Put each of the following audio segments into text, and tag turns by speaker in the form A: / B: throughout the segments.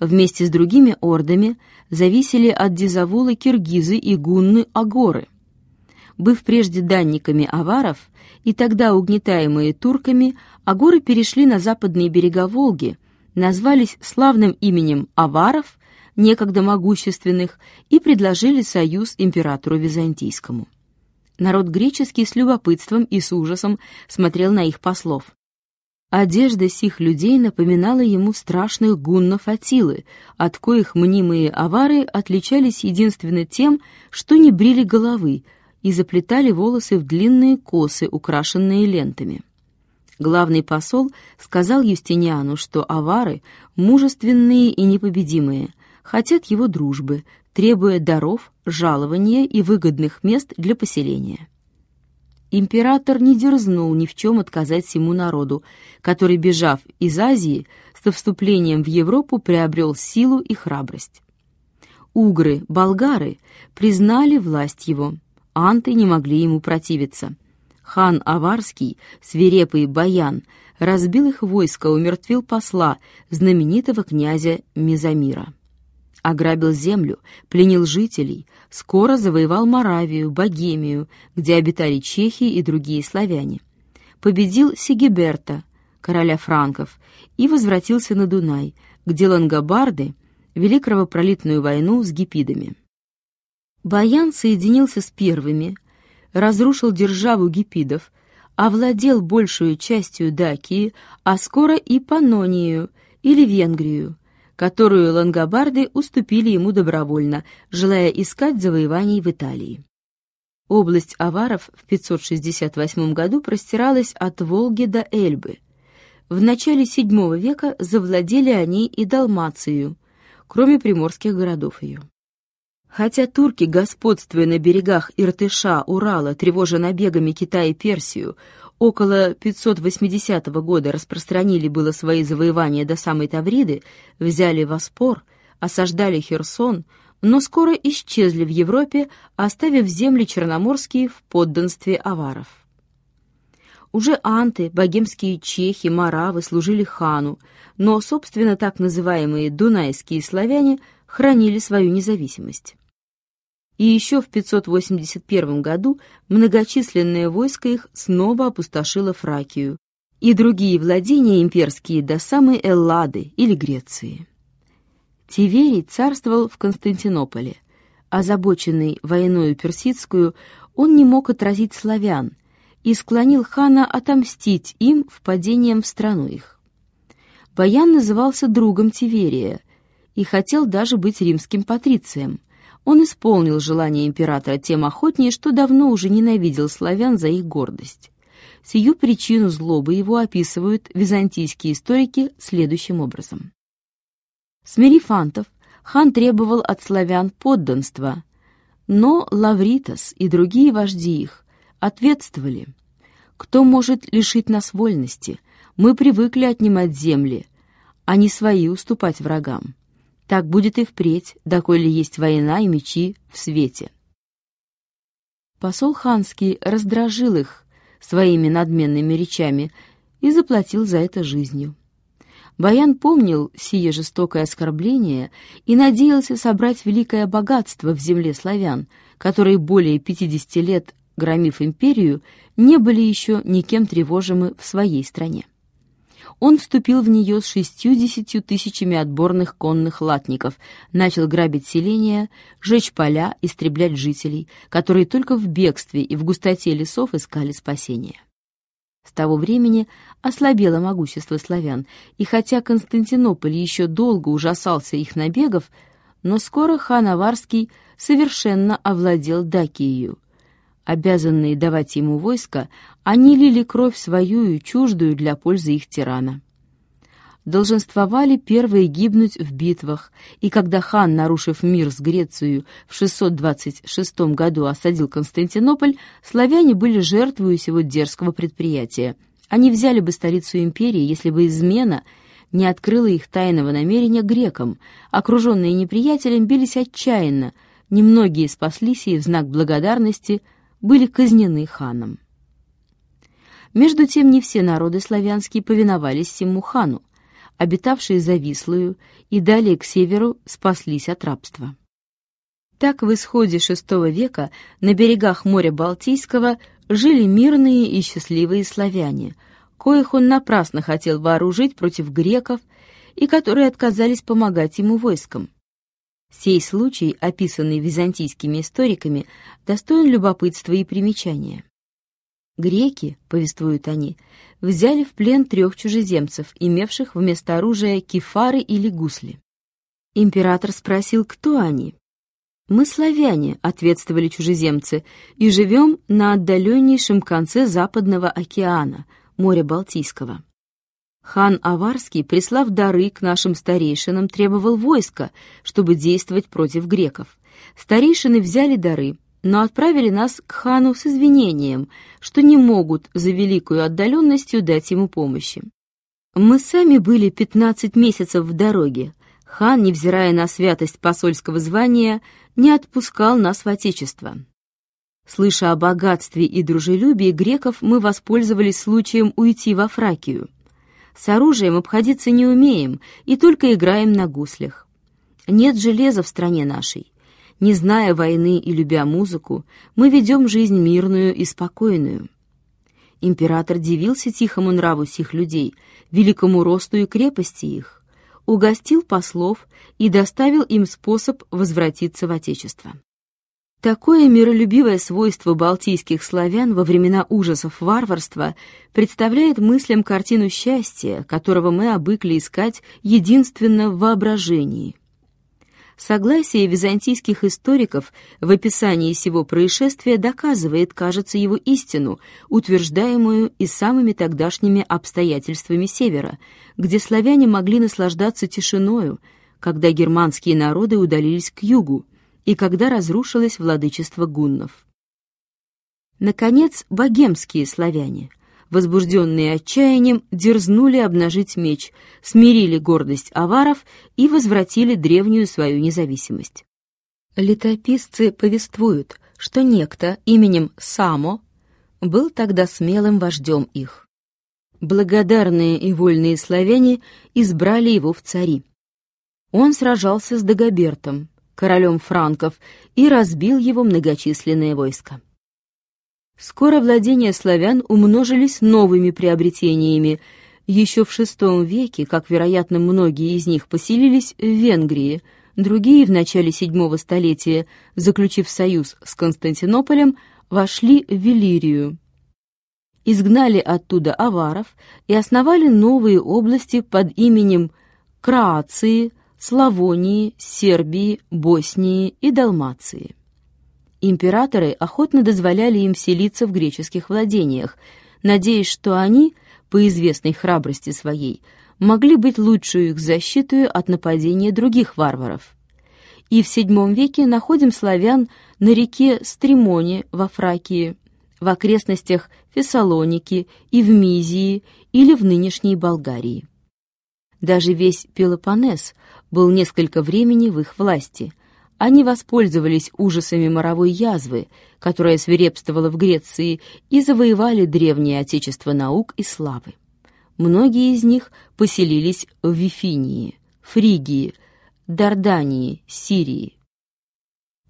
A: Вместе с другими ордами зависели от Дизавула киргизы и гунны-агоры. Быв прежде данниками аваров и тогда угнетаемые турками, агоры перешли на западные берега Волги, назвались славным именем аваров, некогда могущественных, и предложили союз императору Византийскому. Народ греческий с любопытством и с ужасом смотрел на их послов. Одежда сих людей напоминала ему страшных гуннов Атилы, от коих мнимые авары отличались единственно тем, что не брили головы и заплетали волосы в длинные косы, украшенные лентами. Главный посол сказал Юстиниану, что авары, мужественные и непобедимые, хотят его дружбы, требуя даров, жалования и выгодных мест для поселения. Император не дерзнул ни в чем отказать всему народу, который, бежав из Азии, со вступлением в Европу приобрел силу и храбрость. Угры, болгары признали власть его, анты не могли ему противиться. Хан Аварский, свирепый баян, разбил их войско, умертвил посла, знаменитого князя Мизамира ограбил землю, пленил жителей, скоро завоевал Моравию, Богемию, где обитали чехи и другие славяне. Победил Сигиберта, короля франков, и возвратился на Дунай, где лангобарды вели кровопролитную войну с гипидами. Баян соединился с первыми, разрушил державу гипидов, овладел большую частью Дакии, а скоро и Панонию или Венгрию, которую лангобарды уступили ему добровольно, желая искать завоеваний в Италии. Область аваров в 568 году простиралась от Волги до Эльбы. В начале VII века завладели они и Далмацию, кроме приморских городов ее. Хотя турки, господствуя на берегах Иртыша, Урала, тревожа набегами Китая и Персию, около 580 года распространили было свои завоевания до самой Тавриды, взяли Воспор, осаждали Херсон, но скоро исчезли в Европе, оставив земли черноморские в подданстве аваров. Уже анты, богемские чехи, маравы служили хану, но, собственно, так называемые дунайские славяне хранили свою независимость и еще в 581 году многочисленное войско их снова опустошило Фракию и другие владения имперские до самой Эллады или Греции. Тиверий царствовал в Константинополе. Озабоченный войною персидскую, он не мог отразить славян и склонил хана отомстить им впадением в страну их. Баян назывался другом Тиверия и хотел даже быть римским патрицием – он исполнил желание императора тем охотнее, что давно уже ненавидел славян за их гордость. Сию причину злобы его описывают византийские историки следующим образом. Смирив антов, хан требовал от славян подданства, но Лавритос и другие вожди их ответствовали, «Кто может лишить нас вольности? Мы привыкли отнимать земли, а не свои уступать врагам. Так будет и впредь, доколе есть война и мечи в свете. Посол ханский раздражил их своими надменными речами и заплатил за это жизнью. Баян помнил сие жестокое оскорбление и надеялся собрать великое богатство в земле славян, которые более 50 лет, громив империю, не были еще никем тревожимы в своей стране он вступил в нее с шестью-десятью тысячами отборных конных латников, начал грабить селения, жечь поля, истреблять жителей, которые только в бегстве и в густоте лесов искали спасения. С того времени ослабело могущество славян, и хотя Константинополь еще долго ужасался их набегов, но скоро хан Аварский совершенно овладел Дакией, обязанные давать ему войско, они лили кровь свою и чуждую для пользы их тирана. Долженствовали первые гибнуть в битвах, и когда хан, нарушив мир с Грецией, в 626 году осадил Константинополь, славяне были жертвою сего дерзкого предприятия. Они взяли бы столицу империи, если бы измена не открыла их тайного намерения грекам. Окруженные неприятелем бились отчаянно, немногие спаслись и в знак благодарности – были казнены ханом. Между тем не все народы славянские повиновались всему хану. обитавшие за Вислою и далее к северу, спаслись от рабства. Так в исходе VI века на берегах моря Балтийского жили мирные и счастливые славяне, коих он напрасно хотел вооружить против греков и которые отказались помогать ему войскам. Сей случай, описанный византийскими историками, достоин любопытства и примечания. Греки, повествуют они, взяли в плен трех чужеземцев, имевших вместо оружия кефары или гусли. Император спросил, кто они. «Мы славяне», — ответствовали чужеземцы, «и живем на отдаленнейшем конце Западного океана, моря Балтийского». Хан Аварский, прислав дары к нашим старейшинам, требовал войска, чтобы действовать против греков. Старейшины взяли дары, но отправили нас к хану с извинением, что не могут за великую отдаленностью дать ему помощи. Мы сами были пятнадцать месяцев в дороге. Хан, невзирая на святость посольского звания, не отпускал нас в Отечество. Слыша о богатстве и дружелюбии греков, мы воспользовались случаем уйти во Фракию. С оружием обходиться не умеем и только играем на гуслях. Нет железа в стране нашей. Не зная войны и любя музыку, мы ведем жизнь мирную и спокойную. Император дивился тихому нраву сих людей, великому росту и крепости их угостил послов и доставил им способ возвратиться в Отечество. Такое миролюбивое свойство балтийских славян во времена ужасов варварства представляет мыслям картину счастья, которого мы обыкли искать единственно в воображении – Согласие византийских историков в описании сего происшествия доказывает, кажется, его истину, утверждаемую и самыми тогдашними обстоятельствами Севера, где славяне могли наслаждаться тишиною, когда германские народы удалились к югу и когда разрушилось владычество гуннов. Наконец, богемские славяне – возбужденные отчаянием, дерзнули обнажить меч, смирили гордость аваров и возвратили древнюю свою независимость. Летописцы повествуют, что некто именем Само был тогда смелым вождем их. Благодарные и вольные славяне избрали его в цари. Он сражался с Дагобертом, королем франков, и разбил его многочисленное войско. Скоро владения славян умножились новыми приобретениями. Еще в VI веке, как, вероятно, многие из них поселились в Венгрии, другие в начале VII столетия, заключив союз с Константинополем, вошли в Велирию. Изгнали оттуда аваров и основали новые области под именем Кроации, Славонии, Сербии, Боснии и Далмации. Императоры охотно дозволяли им селиться в греческих владениях, надеясь, что они, по известной храбрости своей, могли быть лучшую их защитой от нападения других варваров. И в VII веке находим славян на реке Стримоне во Фракии, в окрестностях Фессалоники и в Мизии или в нынешней Болгарии. Даже весь Пелопоннес был несколько времени в их власти, они воспользовались ужасами моровой язвы, которая свирепствовала в Греции, и завоевали древнее отечество наук и славы. Многие из них поселились в Вифинии, Фригии, Дардании, Сирии.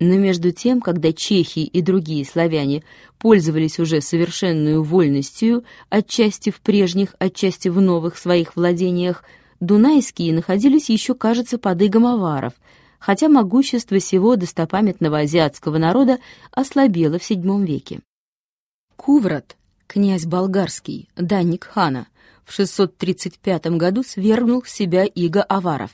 A: Но между тем, когда чехи и другие славяне пользовались уже совершенную вольностью, отчасти в прежних, отчасти в новых своих владениях, дунайские находились еще, кажется, под игом аваров – хотя могущество сего достопамятного азиатского народа ослабело в VII веке. Куврат, князь болгарский, данник хана, в 635 году свергнул в себя иго аваров.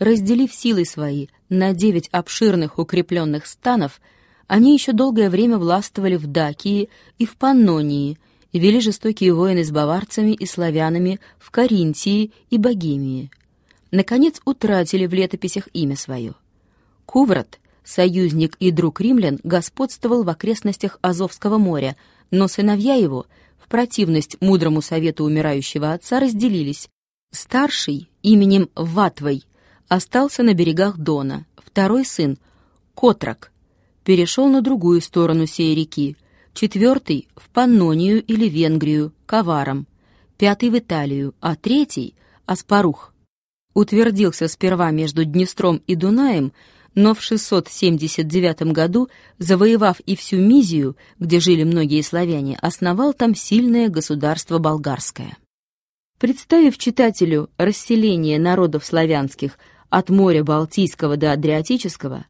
A: Разделив силы свои на девять обширных укрепленных станов, они еще долгое время властвовали в Дакии и в Паннонии, и вели жестокие войны с баварцами и славянами в Каринтии и Богемии – наконец утратили в летописях имя свое. Куврат, союзник и друг римлян, господствовал в окрестностях Азовского моря, но сыновья его, в противность мудрому совету умирающего отца, разделились. Старший, именем Ватвой, остался на берегах Дона, второй сын, Котрак, перешел на другую сторону сей реки, четвертый — в Паннонию или Венгрию, к аварам, пятый — в Италию, а третий — Аспарух, утвердился сперва между Днестром и Дунаем, но в 679 году, завоевав и всю Мизию, где жили многие славяне, основал там сильное государство болгарское. Представив читателю расселение народов славянских от моря Балтийского до Адриатического,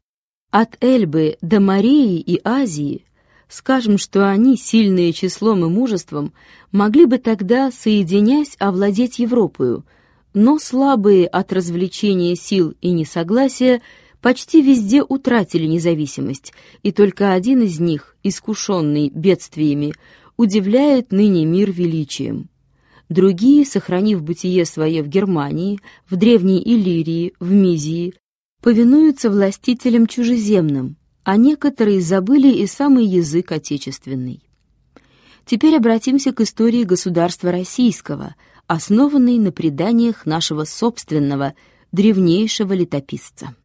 A: от Эльбы до Марии и Азии, скажем, что они, сильные числом и мужеством, могли бы тогда, соединясь, овладеть Европою, но слабые от развлечения сил и несогласия почти везде утратили независимость, и только один из них, искушенный бедствиями, удивляет ныне мир величием. Другие, сохранив бытие свое в Германии, в Древней Иллирии, в Мизии, повинуются властителям чужеземным, а некоторые забыли и самый язык отечественный. Теперь обратимся к истории государства российского, основанной на преданиях нашего собственного, древнейшего летописца.